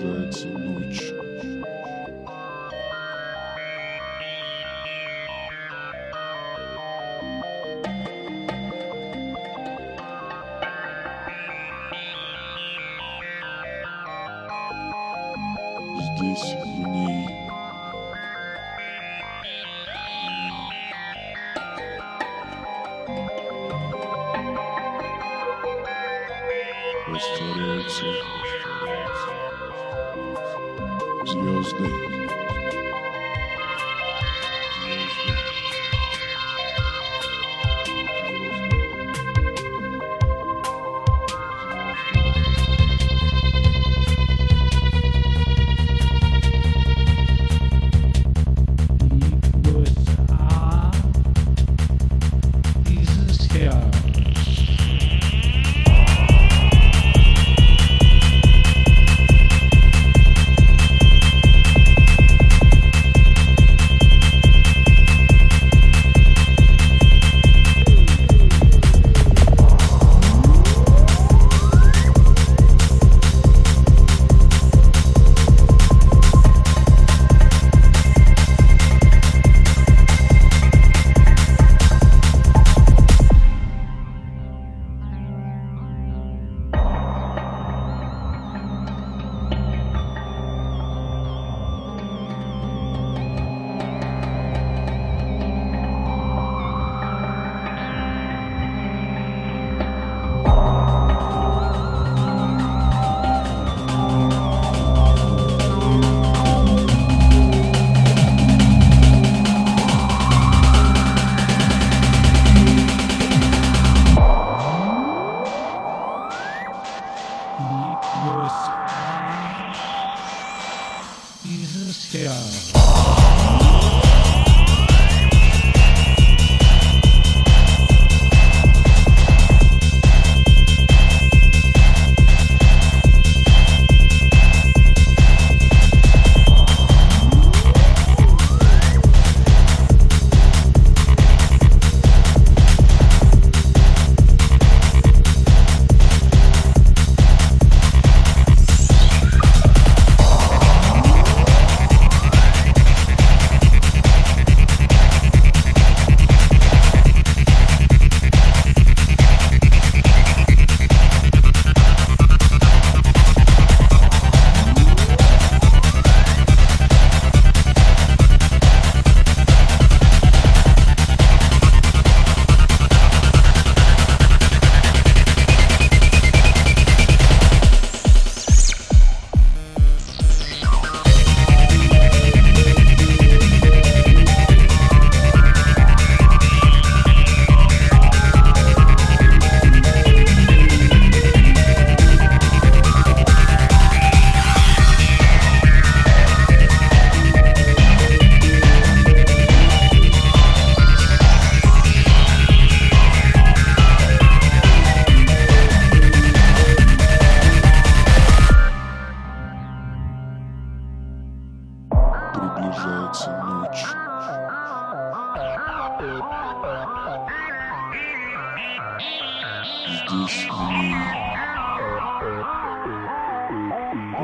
продолжается ночь.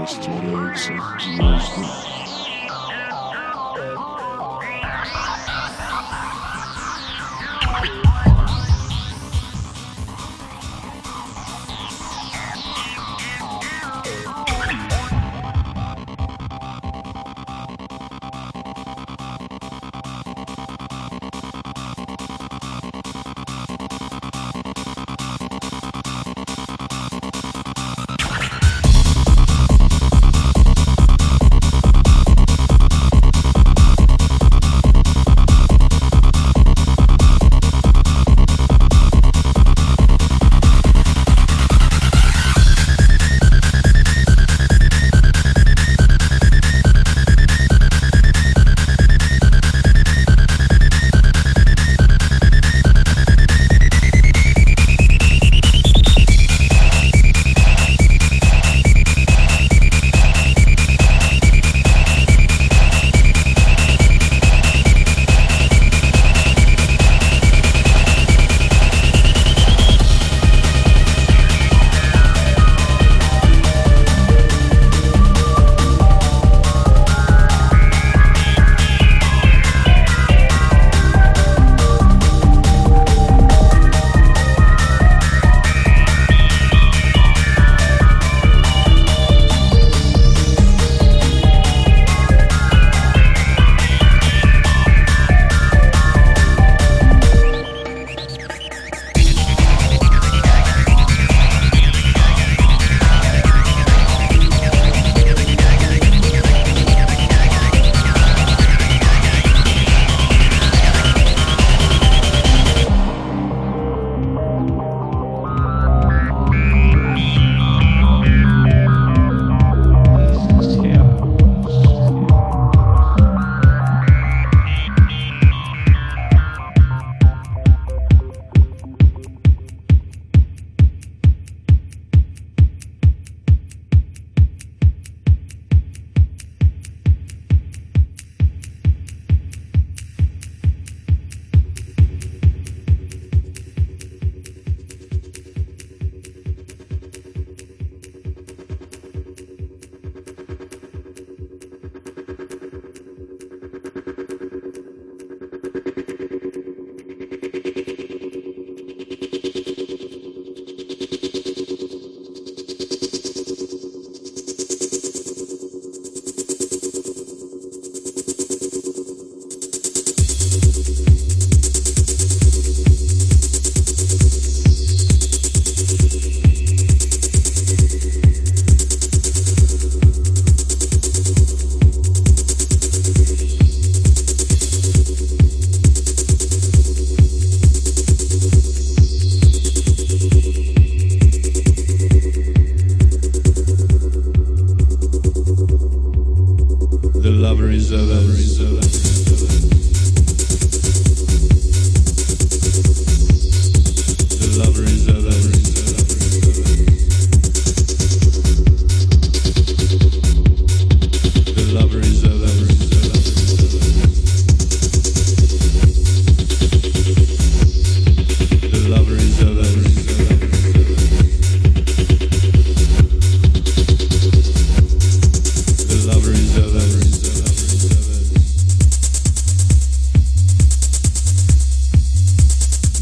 Astronauts and Music.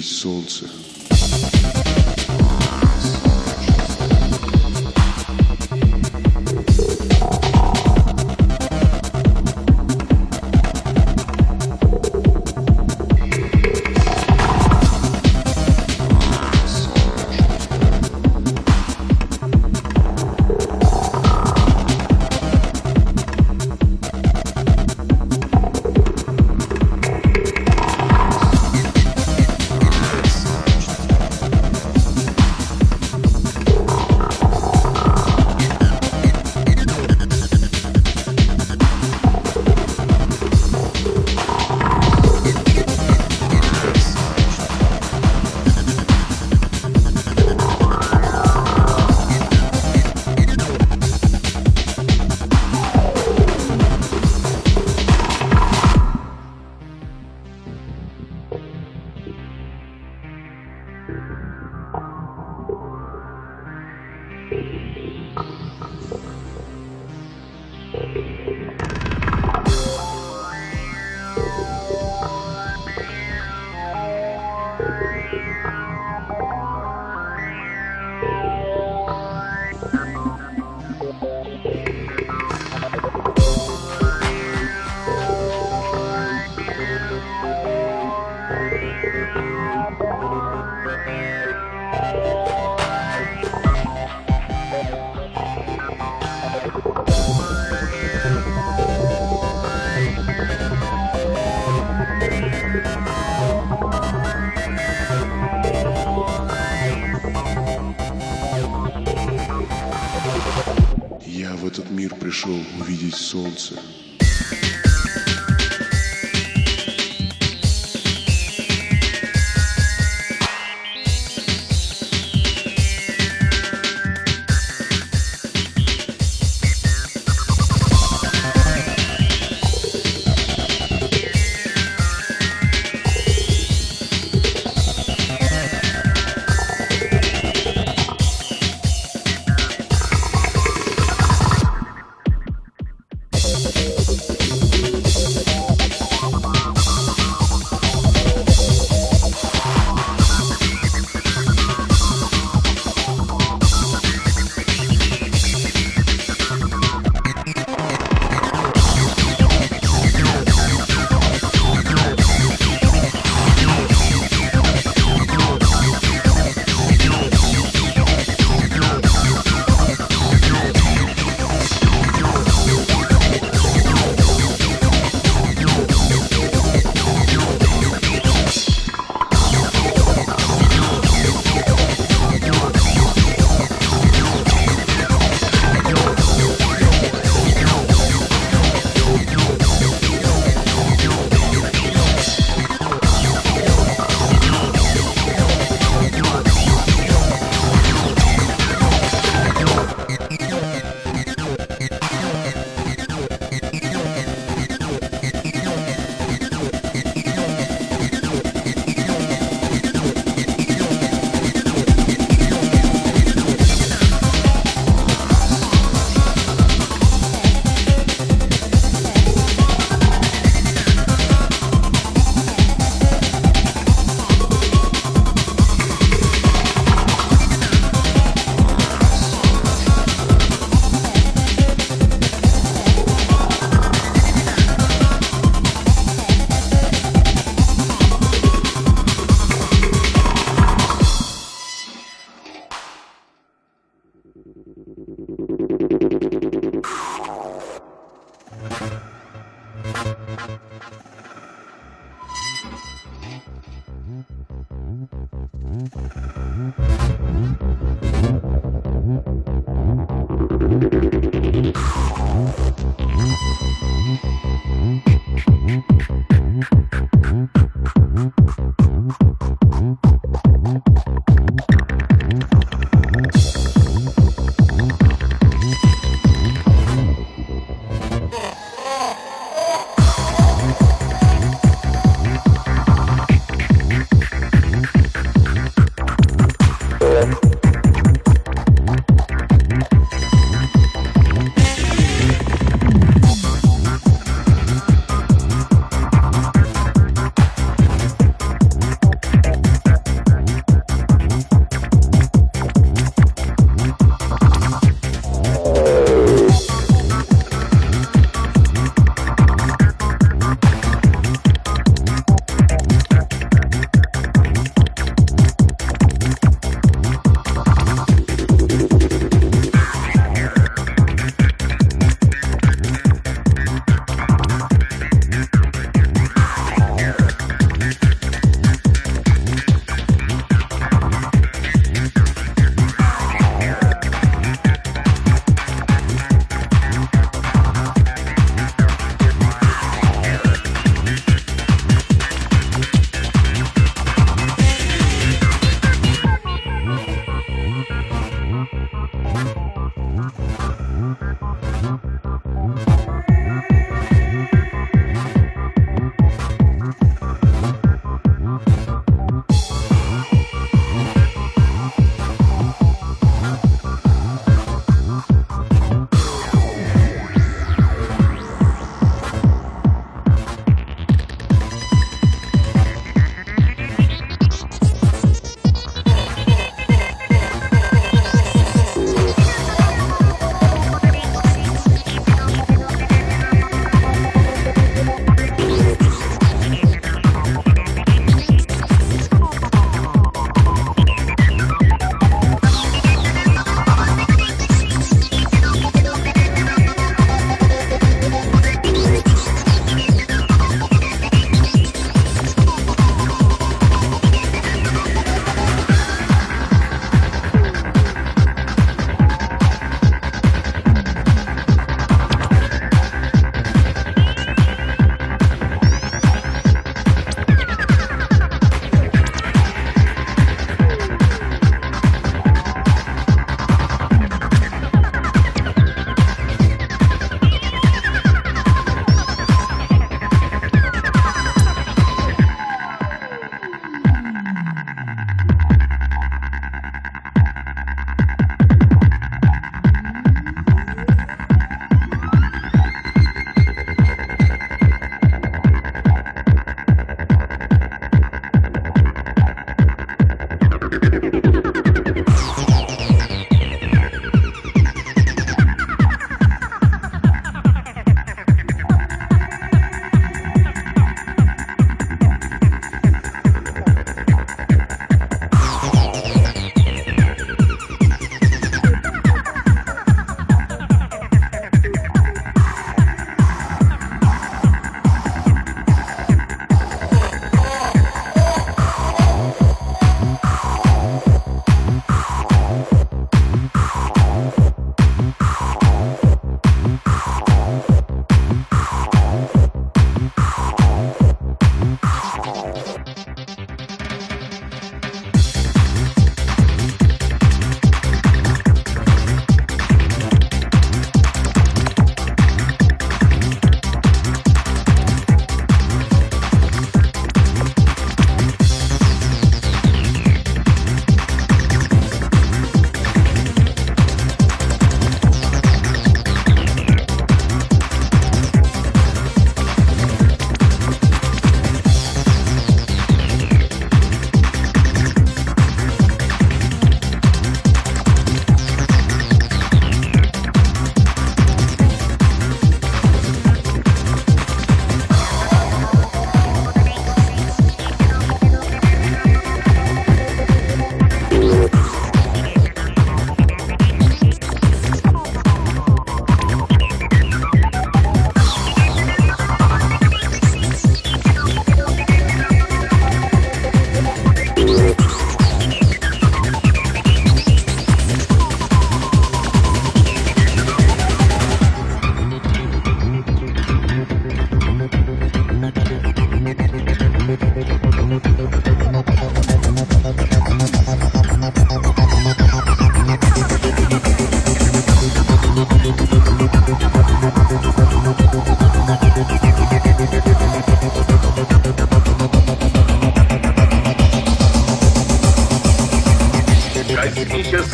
Jesus also.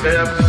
Yeah.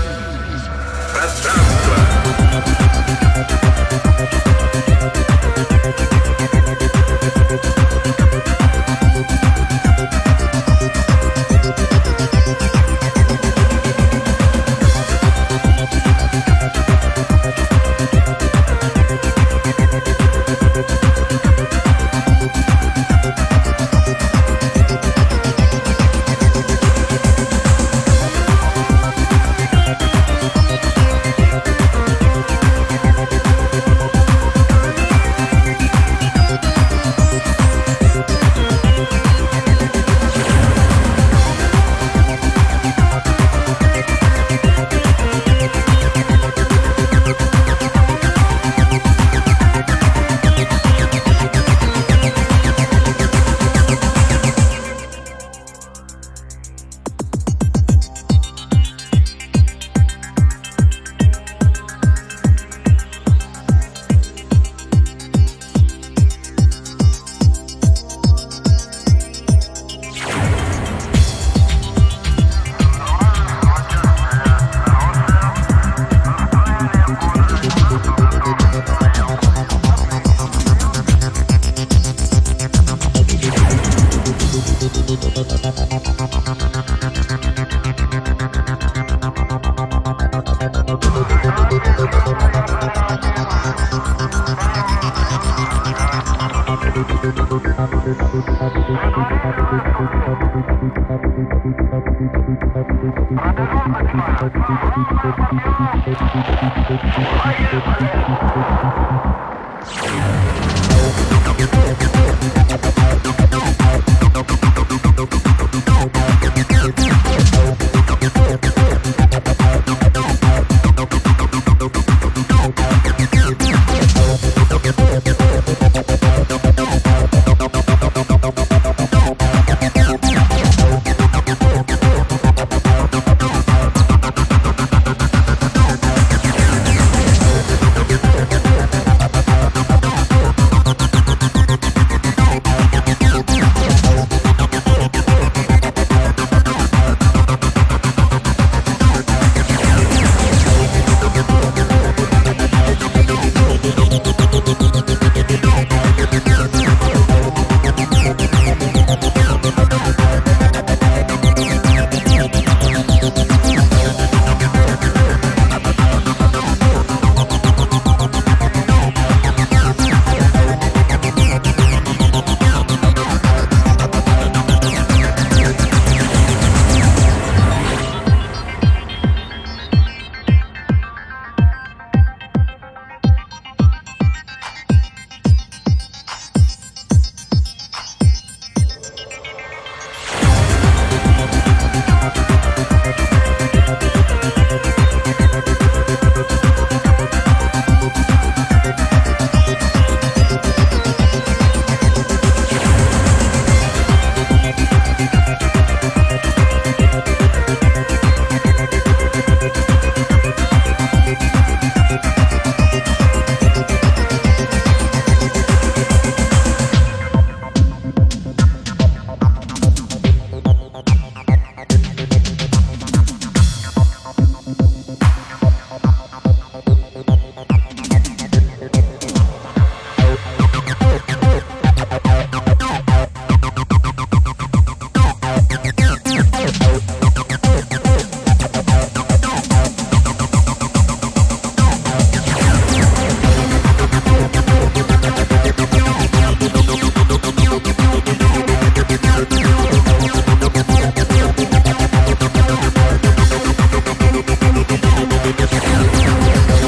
Yeah.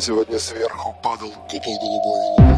сегодня сверху падал купол голубой.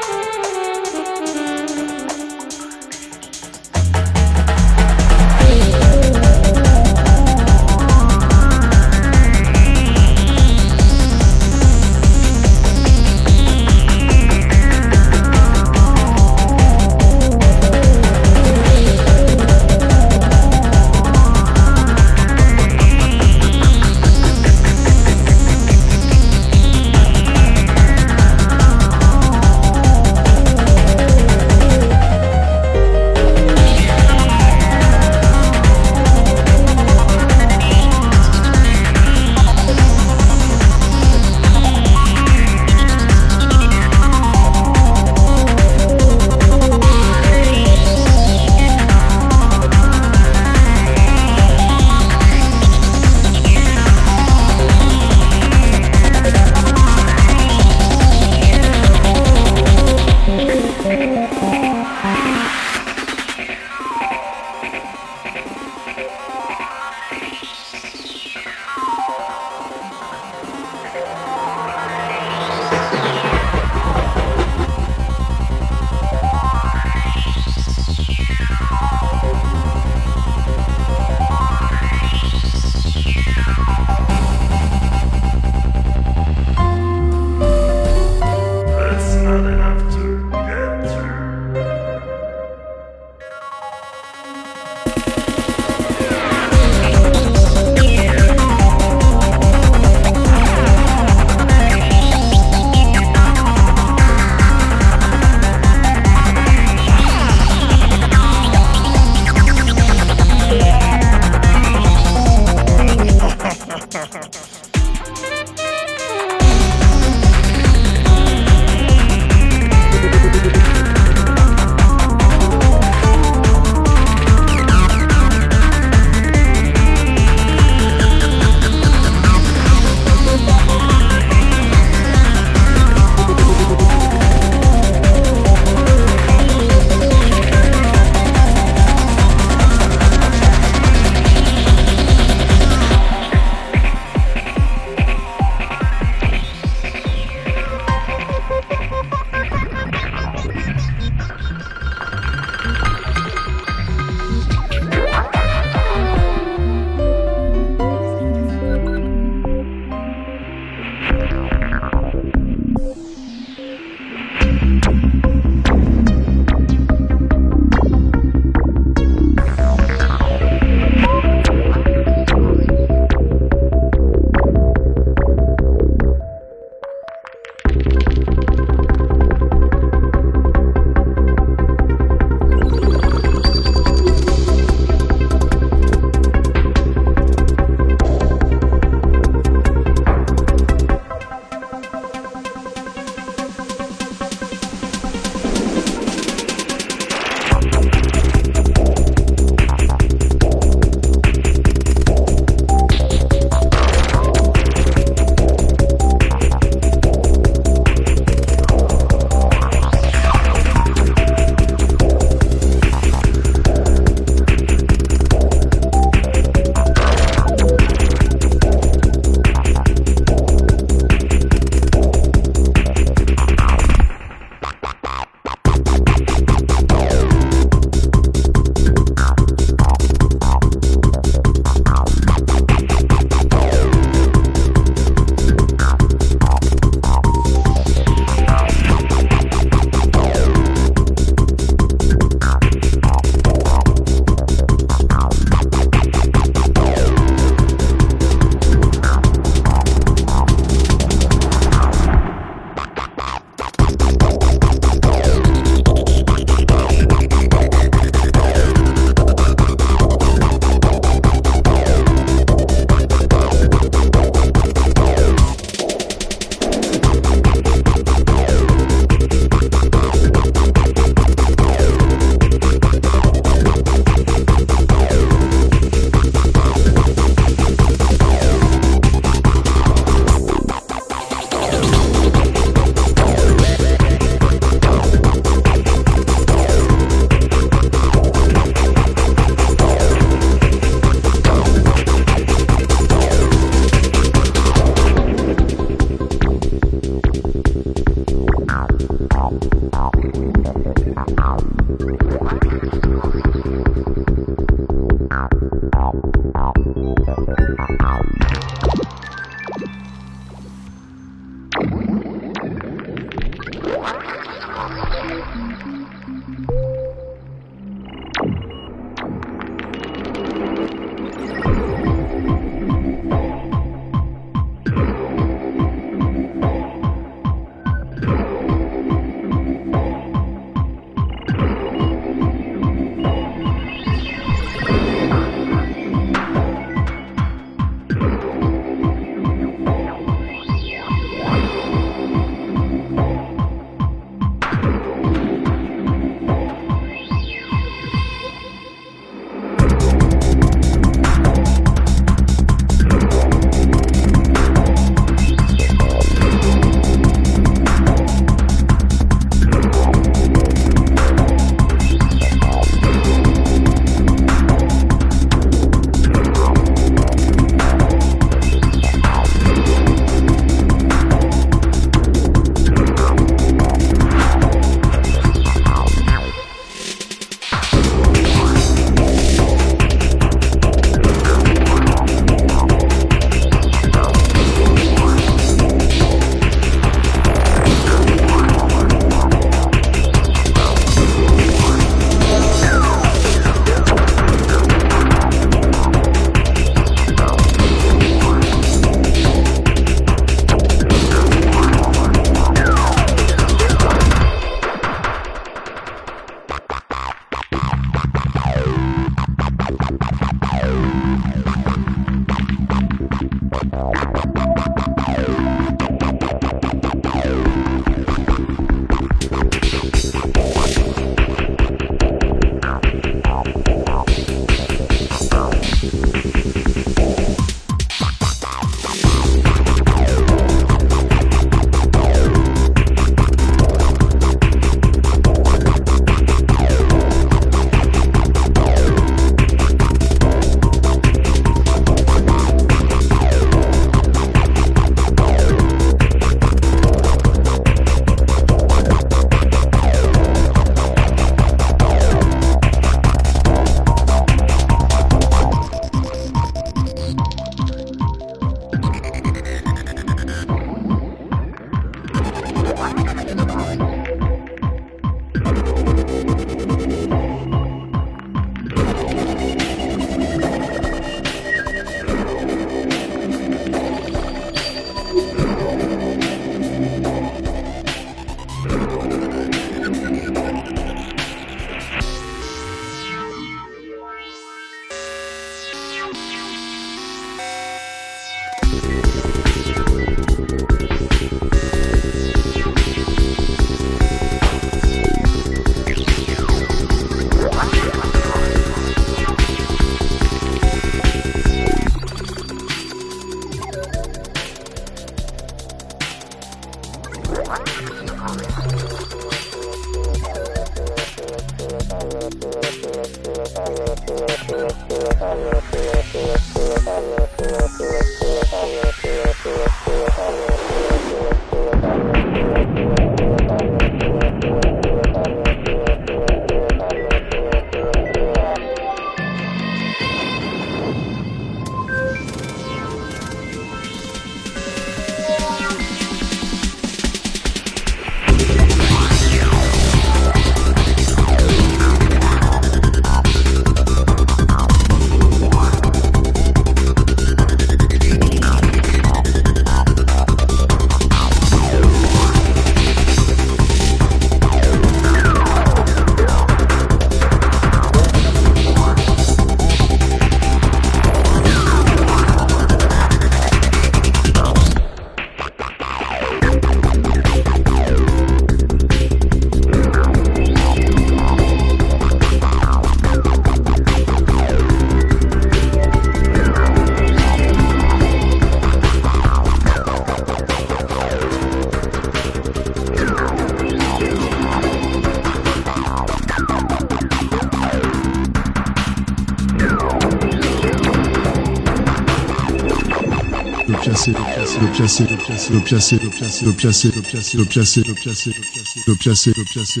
le placer le placer le placer le placer le placer le placer le placer le placer le placer le placer le placer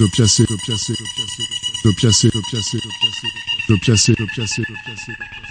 le placer le placer le placer le placer le placer le placer le placer le placer